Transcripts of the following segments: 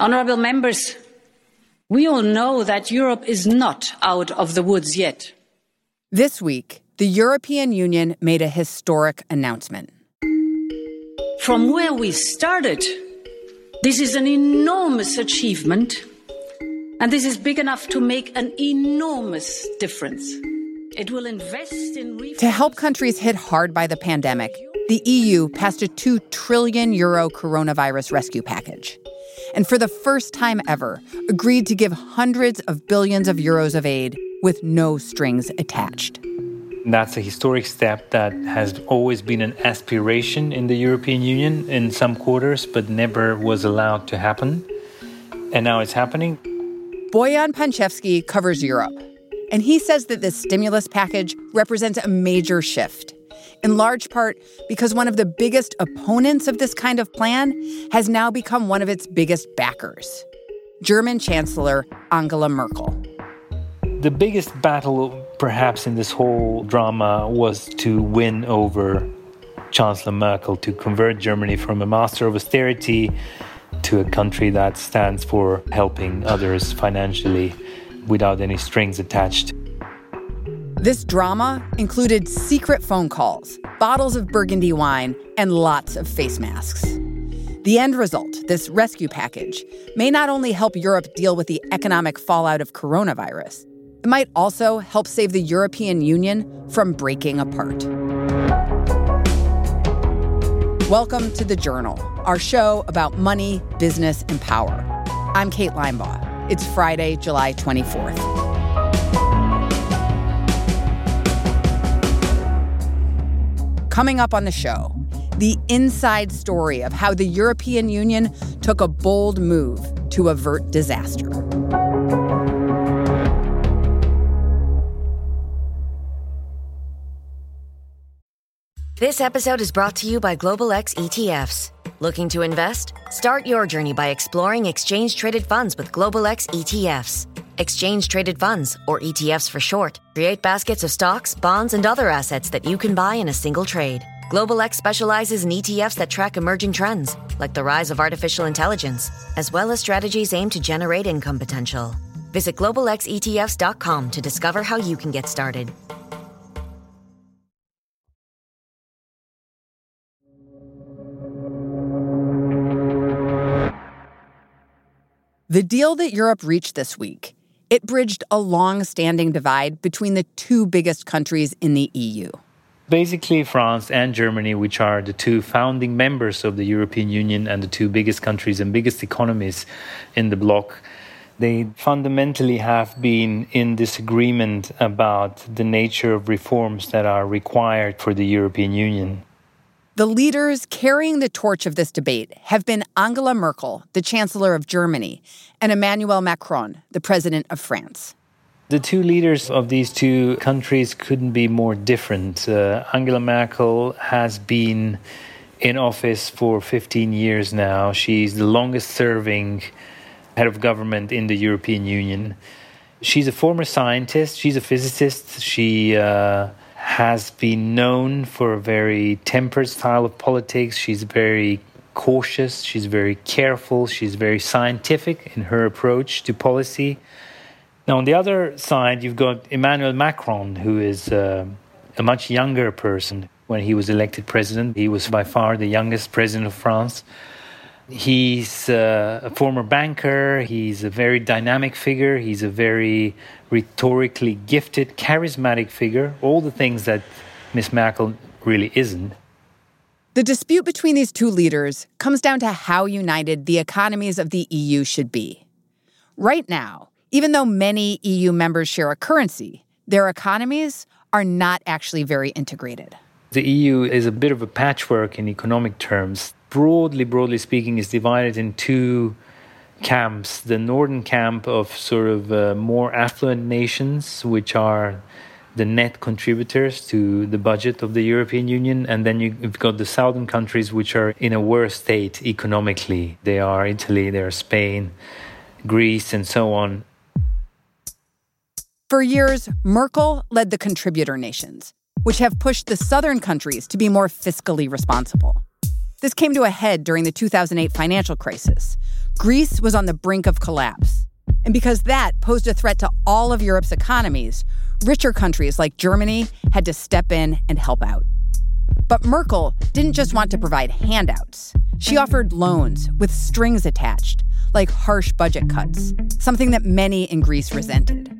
Honourable members, we all know that Europe is not out of the woods yet. This week, the European Union made a historic announcement. From where we started, this is an enormous achievement, and this is big enough to make an enormous difference. It will invest in To help countries hit hard by the pandemic, the EU passed a 2 trillion euro coronavirus rescue package. And for the first time ever, agreed to give hundreds of billions of euros of aid with no strings attached. That's a historic step that has always been an aspiration in the European Union in some quarters, but never was allowed to happen. And now it's happening. Bojan Pancevski covers Europe, and he says that this stimulus package represents a major shift in large part because one of the biggest opponents of this kind of plan has now become one of its biggest backers German Chancellor Angela Merkel. The biggest battle, perhaps, in this whole drama was to win over Chancellor Merkel to convert Germany from a master of austerity to a country that stands for helping others financially without any strings attached. This drama included secret phone calls, bottles of burgundy wine, and lots of face masks. The end result, this rescue package, may not only help Europe deal with the economic fallout of coronavirus, it might also help save the European Union from breaking apart. Welcome to The Journal, our show about money, business, and power. I'm Kate Linebaugh. It's Friday, July 24th. Coming up on the show, the inside story of how the European Union took a bold move to avert disaster. This episode is brought to you by Global X ETFs. Looking to invest? Start your journey by exploring exchange traded funds with Global X ETFs. Exchange traded funds, or ETFs for short, create baskets of stocks, bonds, and other assets that you can buy in a single trade. Global X specializes in ETFs that track emerging trends, like the rise of artificial intelligence, as well as strategies aimed to generate income potential. Visit globalxetfs.com to discover how you can get started. The deal that Europe reached this week it bridged a long standing divide between the two biggest countries in the EU. Basically, France and Germany, which are the two founding members of the European Union and the two biggest countries and biggest economies in the bloc, they fundamentally have been in disagreement about the nature of reforms that are required for the European Union. The leaders carrying the torch of this debate have been Angela Merkel, the Chancellor of Germany, and Emmanuel Macron, the President of France. The two leaders of these two countries couldn't be more different. Uh, Angela Merkel has been in office for 15 years now. She's the longest serving head of government in the European Union. She's a former scientist, she's a physicist. She uh, has been known for a very temperate style of politics. She's very cautious, she's very careful, she's very scientific in her approach to policy. Now, on the other side, you've got Emmanuel Macron, who is uh, a much younger person. When he was elected president, he was by far the youngest president of France. He's uh, a former banker. He's a very dynamic figure. He's a very rhetorically gifted, charismatic figure. All the things that Miss Merkel really isn't. The dispute between these two leaders comes down to how united the economies of the EU should be. Right now, even though many EU members share a currency, their economies are not actually very integrated. The EU is a bit of a patchwork in economic terms broadly, broadly speaking, is divided in two camps. The northern camp of sort of uh, more affluent nations, which are the net contributors to the budget of the European Union. And then you've got the southern countries, which are in a worse state economically. They are Italy, they are Spain, Greece, and so on. For years, Merkel led the contributor nations, which have pushed the southern countries to be more fiscally responsible. This came to a head during the 2008 financial crisis. Greece was on the brink of collapse. And because that posed a threat to all of Europe's economies, richer countries like Germany had to step in and help out. But Merkel didn't just want to provide handouts. She offered loans with strings attached, like harsh budget cuts, something that many in Greece resented.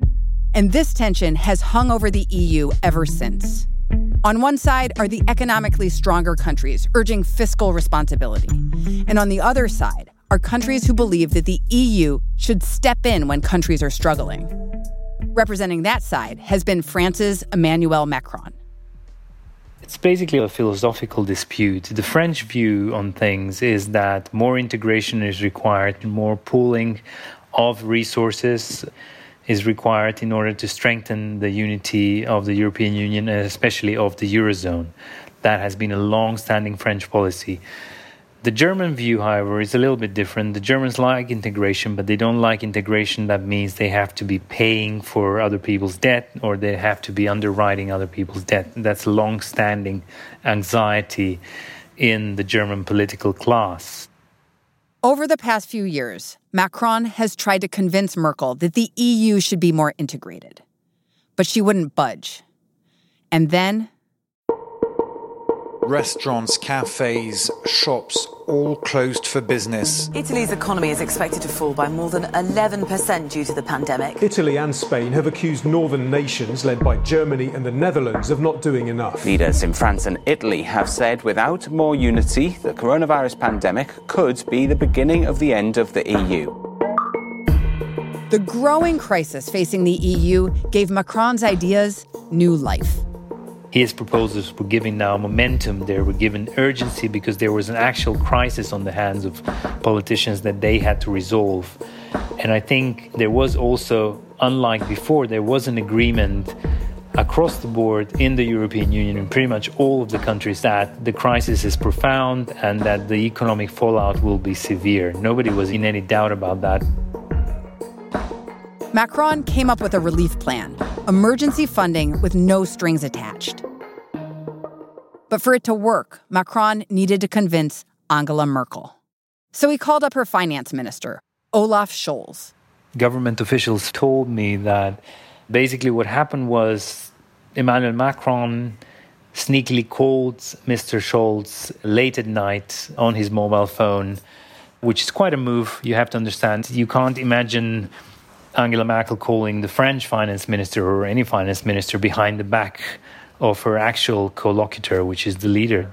And this tension has hung over the EU ever since. On one side are the economically stronger countries urging fiscal responsibility. And on the other side are countries who believe that the EU should step in when countries are struggling. Representing that side has been France's Emmanuel Macron. It's basically a philosophical dispute. The French view on things is that more integration is required, more pooling of resources is required in order to strengthen the unity of the European Union and especially of the Eurozone. That has been a long standing French policy. The German view, however, is a little bit different. The Germans like integration, but they don't like integration that means they have to be paying for other people's debt or they have to be underwriting other people's debt. That's long standing anxiety in the German political class. Over the past few years, Macron has tried to convince Merkel that the EU should be more integrated. But she wouldn't budge. And then Restaurants, cafes, shops, all closed for business. Italy's economy is expected to fall by more than 11% due to the pandemic. Italy and Spain have accused northern nations, led by Germany and the Netherlands, of not doing enough. Leaders in France and Italy have said without more unity, the coronavirus pandemic could be the beginning of the end of the EU. The growing crisis facing the EU gave Macron's ideas new life his proposals were giving now momentum, they were given urgency because there was an actual crisis on the hands of politicians that they had to resolve. And I think there was also, unlike before, there was an agreement across the board in the European Union, in pretty much all of the countries, that the crisis is profound and that the economic fallout will be severe. Nobody was in any doubt about that. Macron came up with a relief plan emergency funding with no strings attached. But for it to work, Macron needed to convince Angela Merkel. So he called up her finance minister, Olaf Scholz. Government officials told me that basically what happened was Emmanuel Macron sneakily called Mr. Scholz late at night on his mobile phone, which is quite a move. You have to understand. You can't imagine Angela Merkel calling the French finance minister or any finance minister behind the back of her actual collocutor, which is the leader.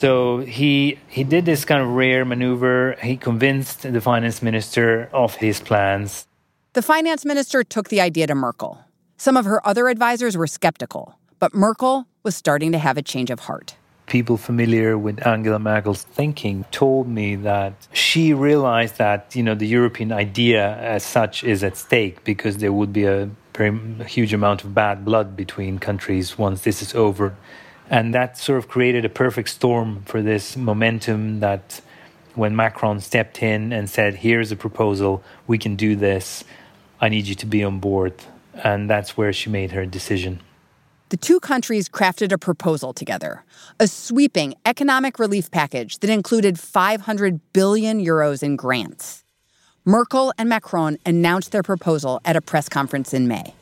So he he did this kind of rare maneuver. He convinced the finance minister of his plans. The finance minister took the idea to Merkel. Some of her other advisors were skeptical, but Merkel was starting to have a change of heart people familiar with Angela Merkel's thinking told me that she realized that you know the European idea as such is at stake because there would be a very huge amount of bad blood between countries once this is over, and that sort of created a perfect storm for this momentum that when Macron stepped in and said, "Here's a proposal, we can do this. I need you to be on board," and that's where she made her decision the two countries crafted a proposal together a sweeping economic relief package that included 500 billion euros in grants. Merkel and Macron announced their proposal at a press conference in May.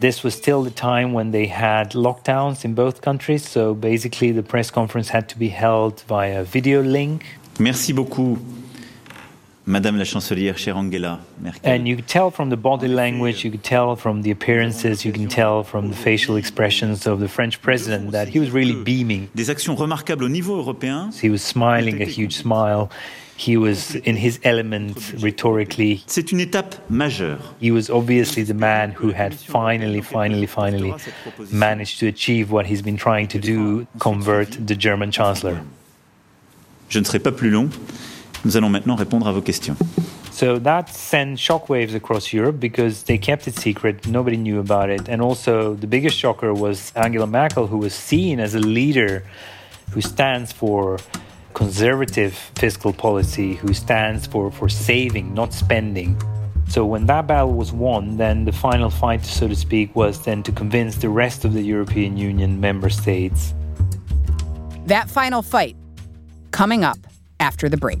This was still the time when they had lockdowns in both countries, so basically the press conference had to be held via video link. Merci beaucoup. Madame la Chancelière, chère Angela Merkel. And you could tell from the body language, you could tell from the appearances, you can tell from the facial expressions of the French president that he was really beaming. Des actions remarquables au niveau européen. He was smiling a huge smile. He was in his element rhetorically. C'est une étape majeure. He was obviously the man who had finally, finally, finally managed to achieve what he's been trying to do convert the German chancellor. Je ne serai pas plus long. Nous allons maintenant répondre à vos questions. So that sent shockwaves across Europe because they kept it secret. Nobody knew about it. And also, the biggest shocker was Angela Merkel, who was seen as a leader who stands for conservative fiscal policy, who stands for, for saving, not spending. So when that battle was won, then the final fight, so to speak, was then to convince the rest of the European Union member states That final fight coming up after the break.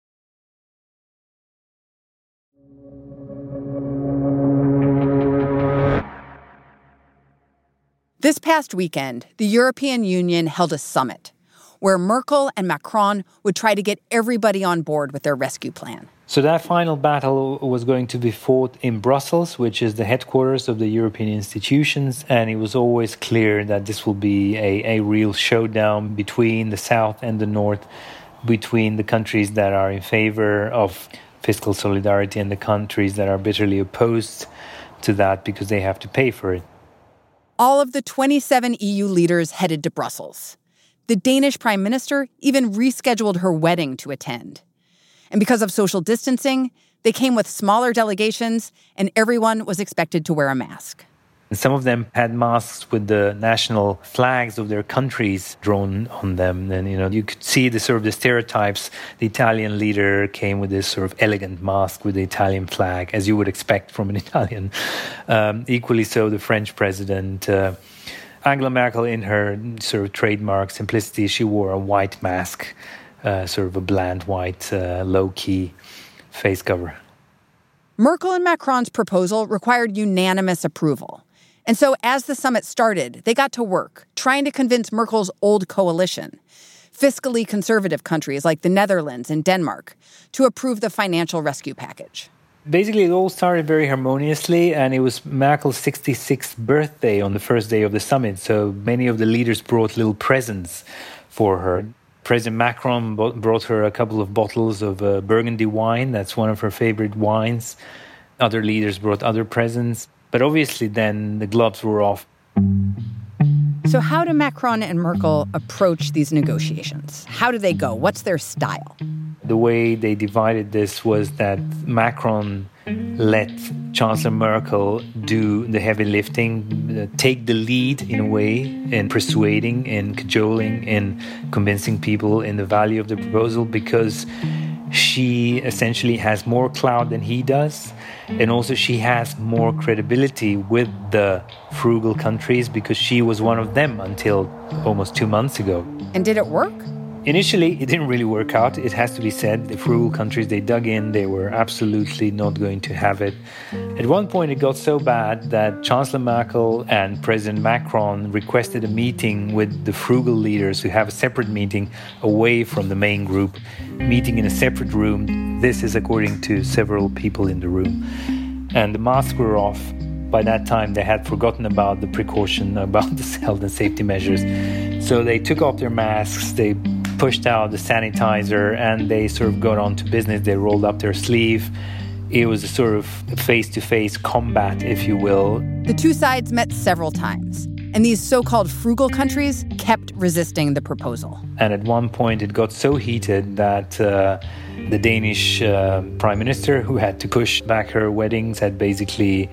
This past weekend, the European Union held a summit where Merkel and Macron would try to get everybody on board with their rescue plan. So that final battle was going to be fought in Brussels, which is the headquarters of the European institutions, and it was always clear that this will be a, a real showdown between the South and the North, between the countries that are in favor of fiscal solidarity and the countries that are bitterly opposed to that because they have to pay for it all of the 27 EU leaders headed to Brussels. The Danish prime minister even rescheduled her wedding to attend. And because of social distancing, they came with smaller delegations, and everyone was expected to wear a mask. Some of them had masks with the national flags of their countries drawn on them. And you know, you could see the sort of the stereotypes. The Italian leader came with this sort of elegant mask with the Italian flag, as you would expect from an Italian. Um, equally so, the French president. Uh, Angela Merkel, in her sort of trademark simplicity, she wore a white mask, uh, sort of a bland white, uh, low key face cover. Merkel and Macron's proposal required unanimous approval. And so, as the summit started, they got to work trying to convince Merkel's old coalition, fiscally conservative countries like the Netherlands and Denmark, to approve the financial rescue package. Basically, it all started very harmoniously, and it was Merkel's 66th birthday on the first day of the summit. So many of the leaders brought little presents for her. President Macron brought her a couple of bottles of uh, Burgundy wine. That's one of her favorite wines. Other leaders brought other presents. But obviously, then the gloves were off. So, how do Macron and Merkel approach these negotiations? How do they go? What's their style? The way they divided this was that Macron let Chancellor Merkel do the heavy lifting, uh, take the lead in a way in persuading, in cajoling, in convincing people in the value of the proposal because she essentially has more clout than he does. And also, she has more credibility with the frugal countries because she was one of them until almost two months ago. And did it work? Initially, it didn't really work out. It has to be said. The frugal countries, they dug in. They were absolutely not going to have it. At one point, it got so bad that Chancellor Merkel and President Macron requested a meeting with the frugal leaders to have a separate meeting away from the main group, meeting in a separate room. This is according to several people in the room. And the masks were off by that time they had forgotten about the precaution about the health and safety measures so they took off their masks they pushed out the sanitizer and they sort of got on to business. They rolled up their sleeve. It was a sort of face to face combat, if you will. The two sides met several times, and these so called frugal countries kept resisting the proposal. And at one point, it got so heated that uh, the Danish uh, prime minister, who had to push back her wedding, said basically,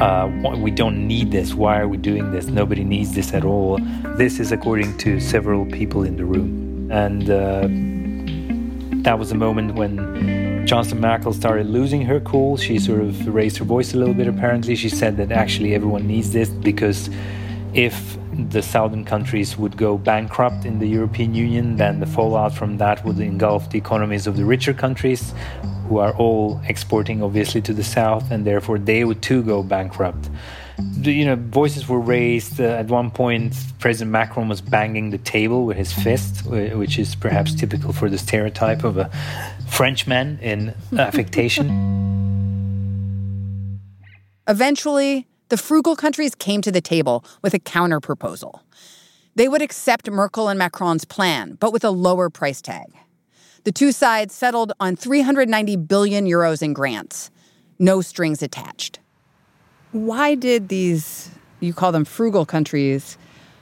uh, we don't need this. Why are we doing this? Nobody needs this at all. This is according to several people in the room. And uh, that was the moment when Merkel started losing her cool. She sort of raised her voice a little bit, apparently. She said that actually everyone needs this because if the southern countries would go bankrupt in the European Union, then the fallout from that would engulf the economies of the richer countries, who are all exporting obviously to the south, and therefore they would too go bankrupt. You know, voices were raised. Uh, at one point, President Macron was banging the table with his fist, which is perhaps typical for the stereotype of a Frenchman in affectation. Eventually, the frugal countries came to the table with a counterproposal. They would accept Merkel and Macron's plan, but with a lower price tag. The two sides settled on 390 billion euros in grants, no strings attached. Why did these, you call them frugal countries,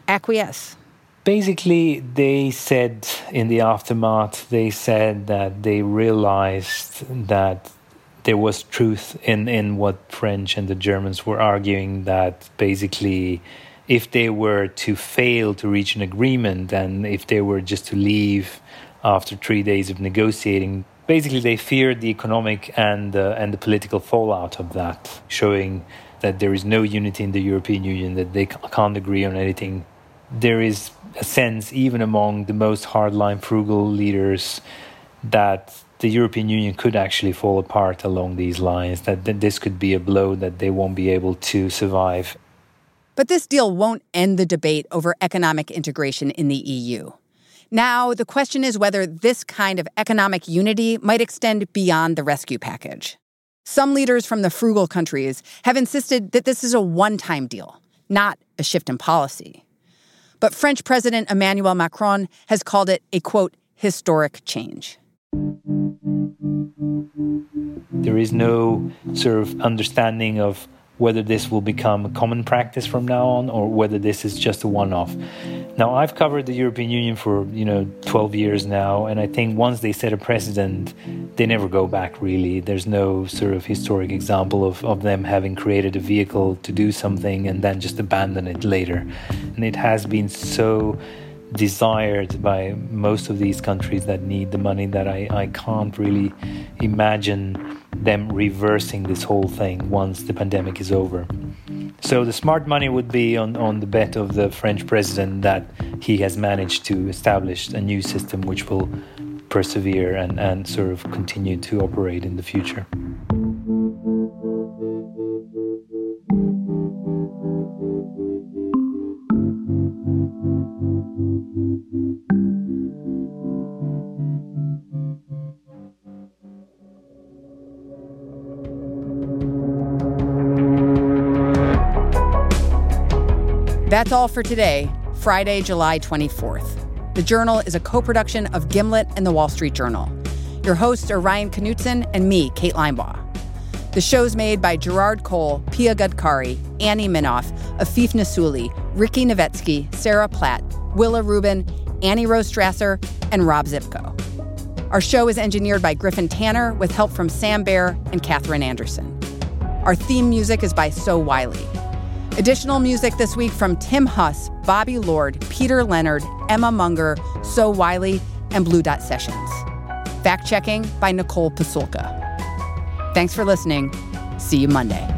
acquiesce? Basically, they said in the aftermath, they said that they realized that there was truth in, in what French and the Germans were arguing that basically if they were to fail to reach an agreement and if they were just to leave after three days of negotiating, basically they feared the economic and uh, and the political fallout of that, showing that there is no unity in the European Union, that they can't agree on anything. There is a sense, even among the most hardline frugal leaders, that the European Union could actually fall apart along these lines, that, this could be a blow that they won't be able to survive. But this deal won't end the debate over economic integration in the EU. Now, the question is whether this kind of economic unity might extend beyond the rescue package. Some leaders from the frugal countries have insisted that this is a one time deal, not a shift in policy. But French President Emmanuel Macron has called it a quote, historic change. There is no sort of understanding of whether this will become a common practice from now on or whether this is just a one-off. Now I've covered the European Union for, you know, 12 years now and I think once they set a precedent, they never go back really. There's no sort of historic example of, of them having created a vehicle to do something and then just abandon it later. And it has been so desired by most of these countries that need the money that I, I can't really imagine them reversing this whole thing once the pandemic is over. So the smart money would be on, on the bet of the French president that he has managed to establish a new system which will persevere and, and sort of continue to operate in the future. That's all for today, Friday, July 24th. The Journal is a co production of Gimlet and The Wall Street Journal. Your hosts are Ryan Knutson and me, Kate Linebaugh. The show's made by Gerard Cole, Pia Gadkari, Annie Minoff, Afeef Nessouli, Ricky Novetsky, Sarah Platt, Willa Rubin, Annie Rose Strasser, and Rob Zipko. Our show is engineered by Griffin Tanner with help from Sam Bair and Katherine Anderson. Our theme music is by So Wylie. Additional music this week from Tim Huss, Bobby Lord, Peter Leonard, Emma Munger, So Wylie, and Blue Dot Sessions. Fact checking by Nicole Pasulka. Thanks for listening. See you Monday.